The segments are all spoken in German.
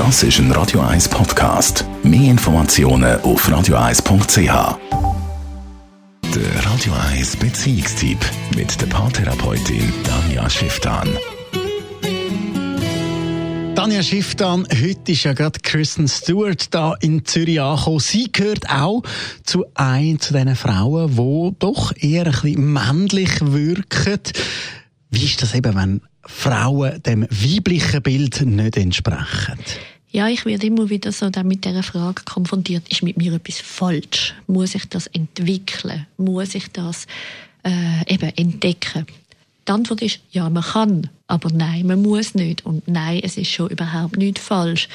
Das ist ein Radio 1 Podcast. Mehr Informationen auf radio1.ch. Der Radio 1 Beziehungstyp mit der Paartherapeutin Danja Schifftan. Tanja Schifftan, heute ist ja gerade Kristen Stewart da in Zürich angekommen. Sie gehört auch zu ein zu diesen Frauen, die doch eher ein bisschen männlich wirken. Wie ist das eben, wenn Frauen dem weiblichen Bild nicht entsprechen? Ja, ich werde immer wieder so mit dieser Frage konfrontiert, ist mit mir etwas falsch? Muss ich das entwickeln? Muss ich das äh, eben entdecken? Die Antwort ist, ja, man kann, aber nein, man muss nicht. Und nein, es ist schon überhaupt nicht falsch.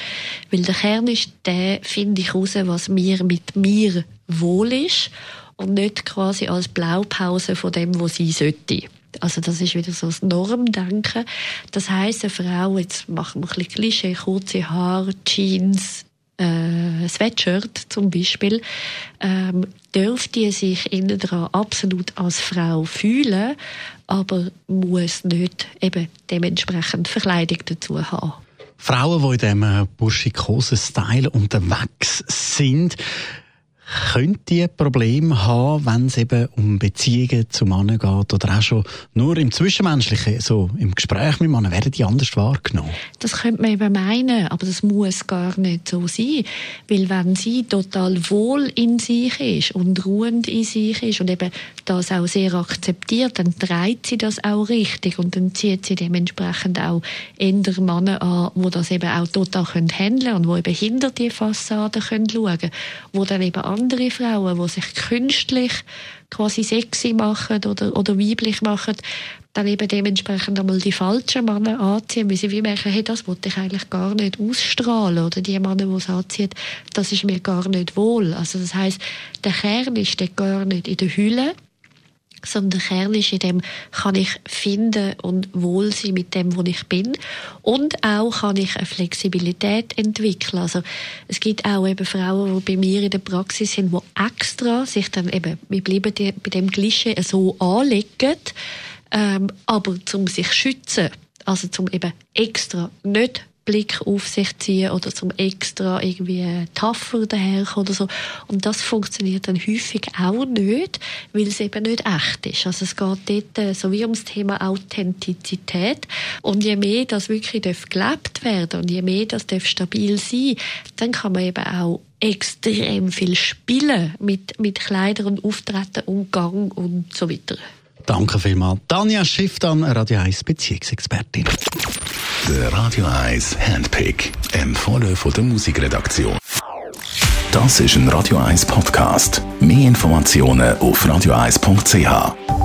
Weil der Kern ist der, finde ich raus, was mir mit mir wohl ist und nicht quasi als Blaupause von dem, was sie sollte. Also das ist wieder so das Normdenken. Das heisst, eine Frau, jetzt machen wir ein bisschen Klischee, kurze Haare, Jeans, äh, Sweatshirt zum Beispiel, ähm, dürfte sich innen dran absolut als Frau fühlen, aber muss nicht eben dementsprechend Verkleidung dazu haben. Frauen, die in diesem äh, burschikosen Style unterwegs sind, könnte die Probleme haben, wenn es eben um Beziehungen zu Männern geht oder auch schon nur im Zwischenmenschlichen, so im Gespräch mit Männern, werden die anders wahrgenommen? Das könnte man eben meinen, aber das muss gar nicht so sein, weil wenn sie total wohl in sich ist und ruhend in sich ist und eben das auch sehr akzeptiert, dann treibt sie das auch richtig und dann zieht sie dementsprechend auch eher Männer an, die das eben auch total handeln können und die eben hinter die Fassade können schauen wo dann eben andere Frauen, die sich künstlich quasi sexy machen oder, oder weiblich machen, dann eben dementsprechend einmal die falschen Männer anziehen, weil sie wie merken, hey, das wollte ich eigentlich gar nicht ausstrahlen. Oder die Männer, die es anziehen, das ist mir gar nicht wohl. Also das heißt, der Kern ist gar nicht in der Hülle, sondern der Kern ist in dem, kann ich finden und wohl sein mit dem, wo ich bin. Und auch kann ich eine Flexibilität entwickeln. Also, es gibt auch eben Frauen, die bei mir in der Praxis sind, die extra sich dann eben, wir bleiben bei dem Klischee so anlegen, ähm, aber zum sich schützen. Also zum eben extra nicht Blick auf sich ziehen oder zum extra irgendwie tougher daherkommen oder so. Und das funktioniert dann häufig auch nicht, weil es eben nicht echt ist. Also es geht dort äh, so wie ums Thema Authentizität. Und je mehr das wirklich gelebt werden und je mehr das stabil sein dann kann man eben auch extrem viel spielen mit, mit Kleidern und Auftreten und Gang und so weiter. Danke vielmals. Tanja Schifftan, Radio 1 Beziehungsexpertin. Der Radio 1 Handpick, empfohlen von der Musikredaktion. Das ist ein Radio 1 Podcast. Mehr Informationen auf radio1.ch.